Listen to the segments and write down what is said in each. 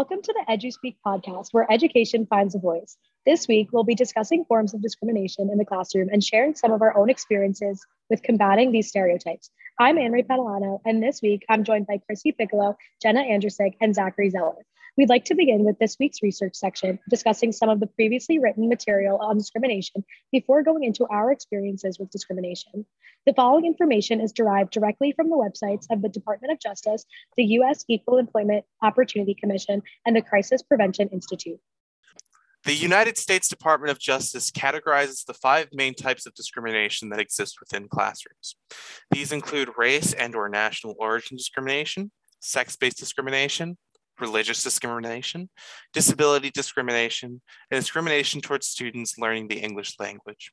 Welcome to the EduSpeak podcast, where education finds a voice. This week, we'll be discussing forms of discrimination in the classroom and sharing some of our own experiences with combating these stereotypes. I'm Annemarie Patalano, and this week, I'm joined by Krissy Piccolo, Jenna Andrasick, and Zachary Zeller. We'd like to begin with this week's research section, discussing some of the previously written material on discrimination before going into our experiences with discrimination. The following information is derived directly from the websites of the Department of Justice, the U.S. Equal Employment Opportunity Commission, and the Crisis Prevention Institute. The United States Department of Justice categorizes the five main types of discrimination that exist within classrooms. These include race and or national origin discrimination, sex-based discrimination, religious discrimination, disability discrimination, and discrimination towards students learning the English language.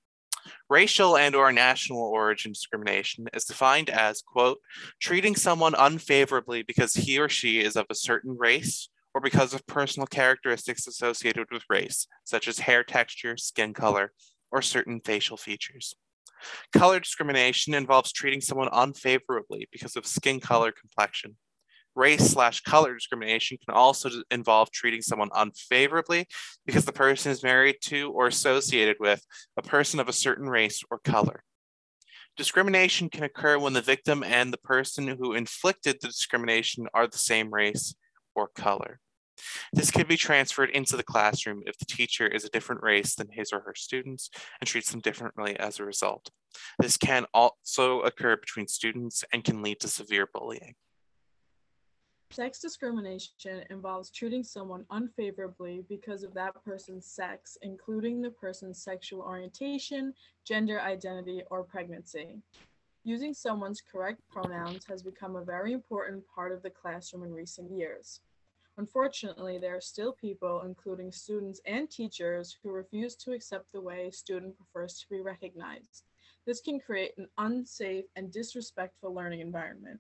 Racial and or national origin discrimination is defined as, quote, treating someone unfavorably because he or she is of a certain race or because of personal characteristics associated with race, such as hair texture, skin color, or certain facial features. Color discrimination involves treating someone unfavorably because of skin color complexion, race slash color discrimination can also involve treating someone unfavorably because the person is married to or associated with a person of a certain race or color. Discrimination can occur when the victim and the person who inflicted the discrimination are the same race or color. This can be transferred into the classroom if the teacher is a different race than his or her students and treats them differently as a result. This can also occur between students and can lead to severe bullying. Sex discrimination involves treating someone unfavorably because of that person's sex, including the person's sexual orientation, gender identity, or pregnancy. Using someone's correct pronouns has become a very important part of the classroom in recent years. Unfortunately, there are still people, including students and teachers, who refuse to accept the way a student prefers to be recognized. This can create an unsafe and disrespectful learning environment.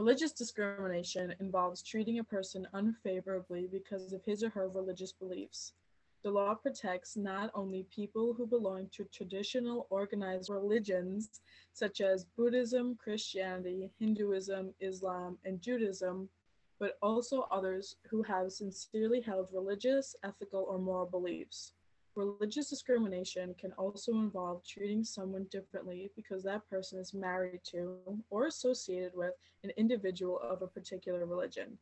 Religious discrimination involves treating a person unfavorably because of his or her religious beliefs. The law protects not only people who belong to traditional organized religions such as Buddhism, Christianity, Hinduism, Islam, and Judaism, but also others who have sincerely held religious, ethical, or moral beliefs. Religious discrimination can also involve treating someone differently because that person is married to or associated with an individual of a particular religion.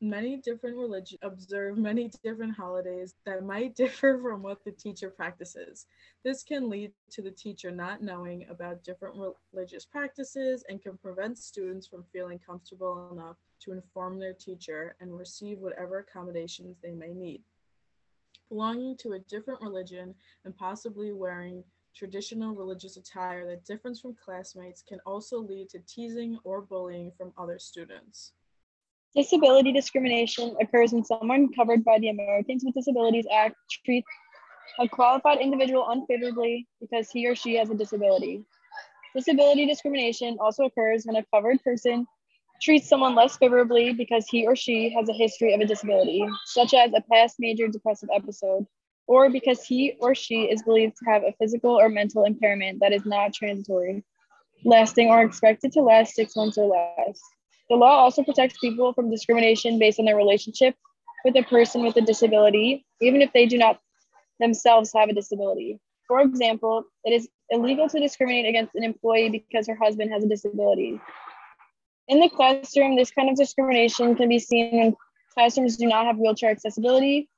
Many different religions observe many different holidays that might differ from what the teacher practices. This can lead to the teacher not knowing about different religious practices and can prevent students from feeling comfortable enough to inform their teacher and receive whatever accommodations they may need belonging to a different religion and possibly wearing traditional religious attire that differs from classmates can also lead to teasing or bullying from other students. Disability discrimination occurs when someone covered by the Americans with Disabilities Act treats a qualified individual unfavorably because he or she has a disability. Disability discrimination also occurs when a covered person treats someone less favorably because he or she has a history of a disability, such as a past major depressive episode, or because he or she is believed to have a physical or mental impairment that is not transitory, lasting or expected to last six months or less. The law also protects people from discrimination based on their relationship with a person with a disability, even if they do not themselves have a disability. For example, it is illegal to discriminate against an employee because her husband has a disability. In the classroom, this kind of discrimination can be seen when classrooms do not have wheelchair accessibility.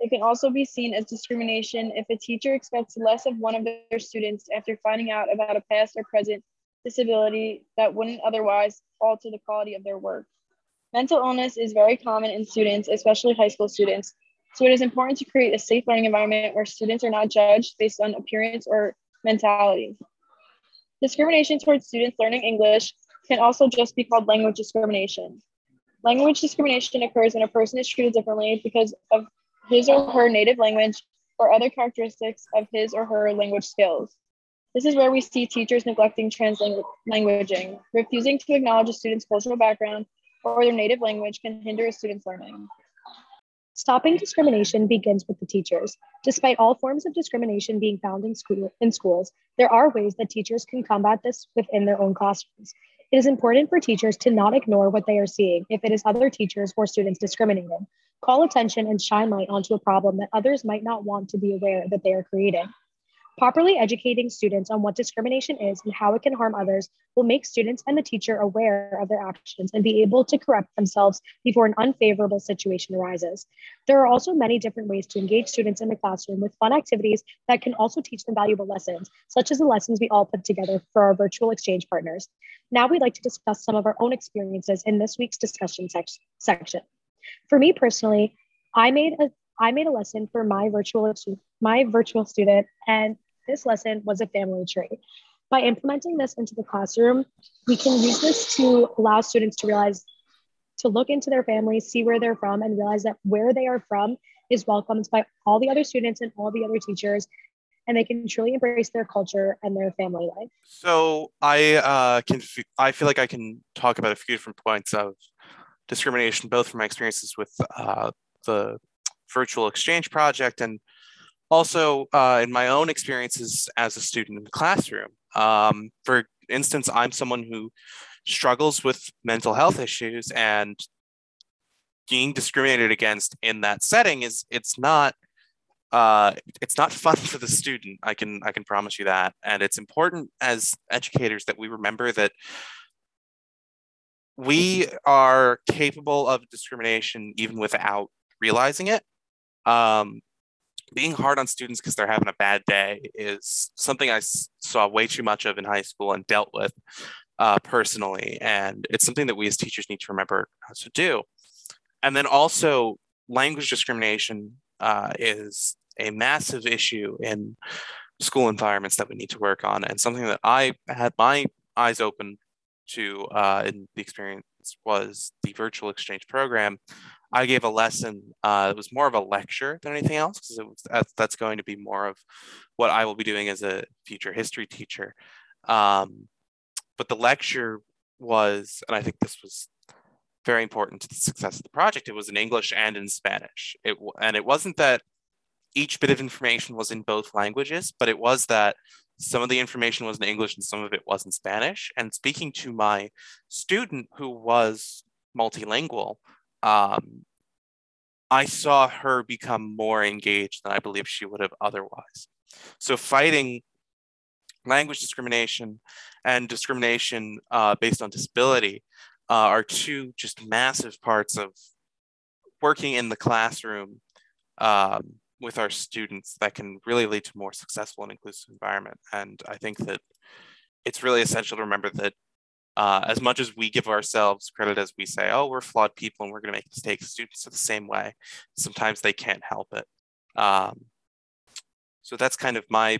It can also be seen as discrimination if a teacher expects less of one of their students after finding out about a past or present disability that wouldn't otherwise alter the quality of their work. Mental illness is very common in students, especially high school students, so it is important to create a safe learning environment where students are not judged based on appearance or mentality. Discrimination towards students learning English can also just be called language discrimination. Language discrimination occurs when a person is treated differently because of his or her native language or other characteristics of his or her language skills. This is where we see teachers neglecting translanguaging. Refusing to acknowledge a student's cultural background or their native language can hinder a student's learning. Stopping discrimination begins with the teachers. Despite all forms of discrimination being found in, school, in schools, there are ways that teachers can combat this within their own classrooms. It is important for teachers to not ignore what they are seeing if it is other teachers or students discriminating. Call attention and shine light onto a problem that others might not want to be aware that they are creating. Properly educating students on what discrimination is and how it can harm others will make students and the teacher aware of their actions and be able to correct themselves before an unfavorable situation arises. There are also many different ways to engage students in the classroom with fun activities that can also teach them valuable lessons, such as the lessons we all put together for our virtual exchange partners. Now we'd like to discuss some of our own experiences in this week's discussion sec section. For me personally, I made a I made a lesson for my virtual my virtual student and this lesson was a family tree. By implementing this into the classroom, we can use this to allow students to realize, to look into their families, see where they're from, and realize that where they are from is welcomed by all the other students and all the other teachers, and they can truly embrace their culture and their family life. So I uh, can, I feel like I can talk about a few different points of discrimination, both from my experiences with uh, the virtual exchange project and also uh, in my own experiences as a student in the classroom. Um, for instance, I'm someone who struggles with mental health issues and being discriminated against in that setting is it's not uh, it's not fun for the student. I can I can promise you that, and it's important as educators that we remember that we are capable of discrimination even without realizing it. Um, being hard on students because they're having a bad day is something I saw way too much of in high school and dealt with uh, personally. And it's something that we as teachers need to remember to do. And then also, language discrimination uh, is a massive issue in school environments that we need to work on, and something that I had my eyes open to uh, in the experience was the virtual exchange program I gave a lesson. Uh, it was more of a lecture than anything else because it was that's, that's going to be more of what I will be doing as a future history teacher. Um, but the lecture was, and I think this was very important to the success of the project. It was in English and in Spanish. It and it wasn't that each bit of information was in both languages, but it was that some of the information was in English and some of it was in Spanish. And speaking to my student who was multilingual, um, I saw her become more engaged than I believe she would have otherwise. So fighting language discrimination and discrimination uh, based on disability uh, are two just massive parts of working in the classroom um, with our students that can really lead to more successful and inclusive environment. And I think that it's really essential to remember that uh, as much as we give ourselves credit as we say, oh, we're flawed people and we're going to make mistakes, students are the same way. Sometimes they can't help it. Um, so that's kind of my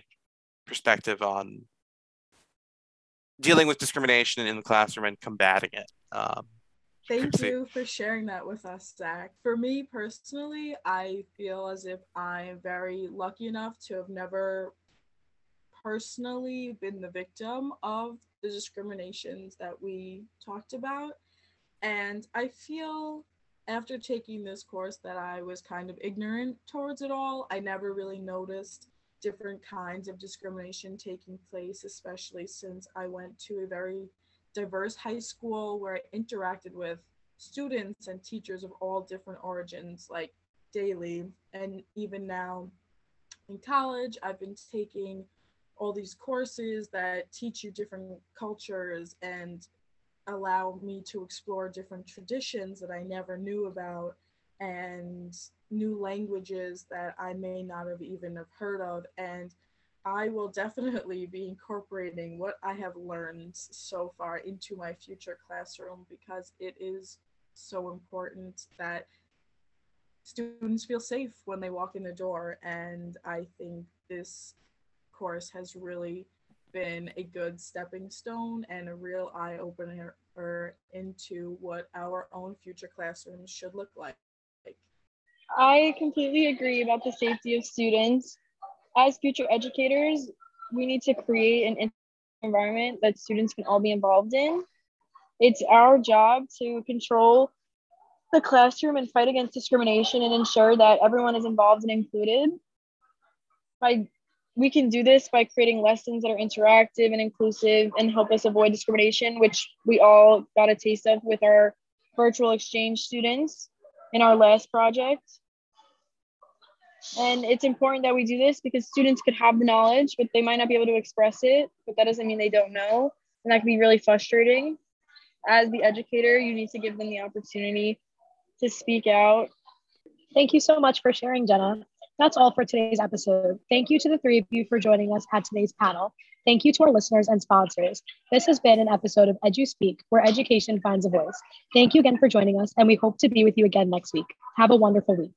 perspective on dealing with discrimination in the classroom and combating it. Um, Thank you for sharing that with us, Zach. For me personally, I feel as if I'm very lucky enough to have never personally been the victim of the discriminations that we talked about. And I feel after taking this course that I was kind of ignorant towards it all. I never really noticed different kinds of discrimination taking place, especially since I went to a very diverse high school where I interacted with students and teachers of all different origins, like daily. And even now in college, I've been taking all these courses that teach you different cultures and allow me to explore different traditions that I never knew about and new languages that I may not have even have heard of and I will definitely be incorporating what I have learned so far into my future classroom because it is so important that students feel safe when they walk in the door and I think this course has really been a good stepping stone and a real eye opener into what our own future classrooms should look like. I completely agree about the safety of students. As future educators, we need to create an environment that students can all be involved in. It's our job to control the classroom and fight against discrimination and ensure that everyone is involved and included. By we can do this by creating lessons that are interactive and inclusive and help us avoid discrimination, which we all got a taste of with our virtual exchange students in our last project. And it's important that we do this because students could have the knowledge, but they might not be able to express it, but that doesn't mean they don't know. And that can be really frustrating. As the educator, you need to give them the opportunity to speak out. Thank you so much for sharing, Jenna. That's all for today's episode. Thank you to the three of you for joining us at today's panel. Thank you to our listeners and sponsors. This has been an episode of EduSpeak, where education finds a voice. Thank you again for joining us, and we hope to be with you again next week. Have a wonderful week.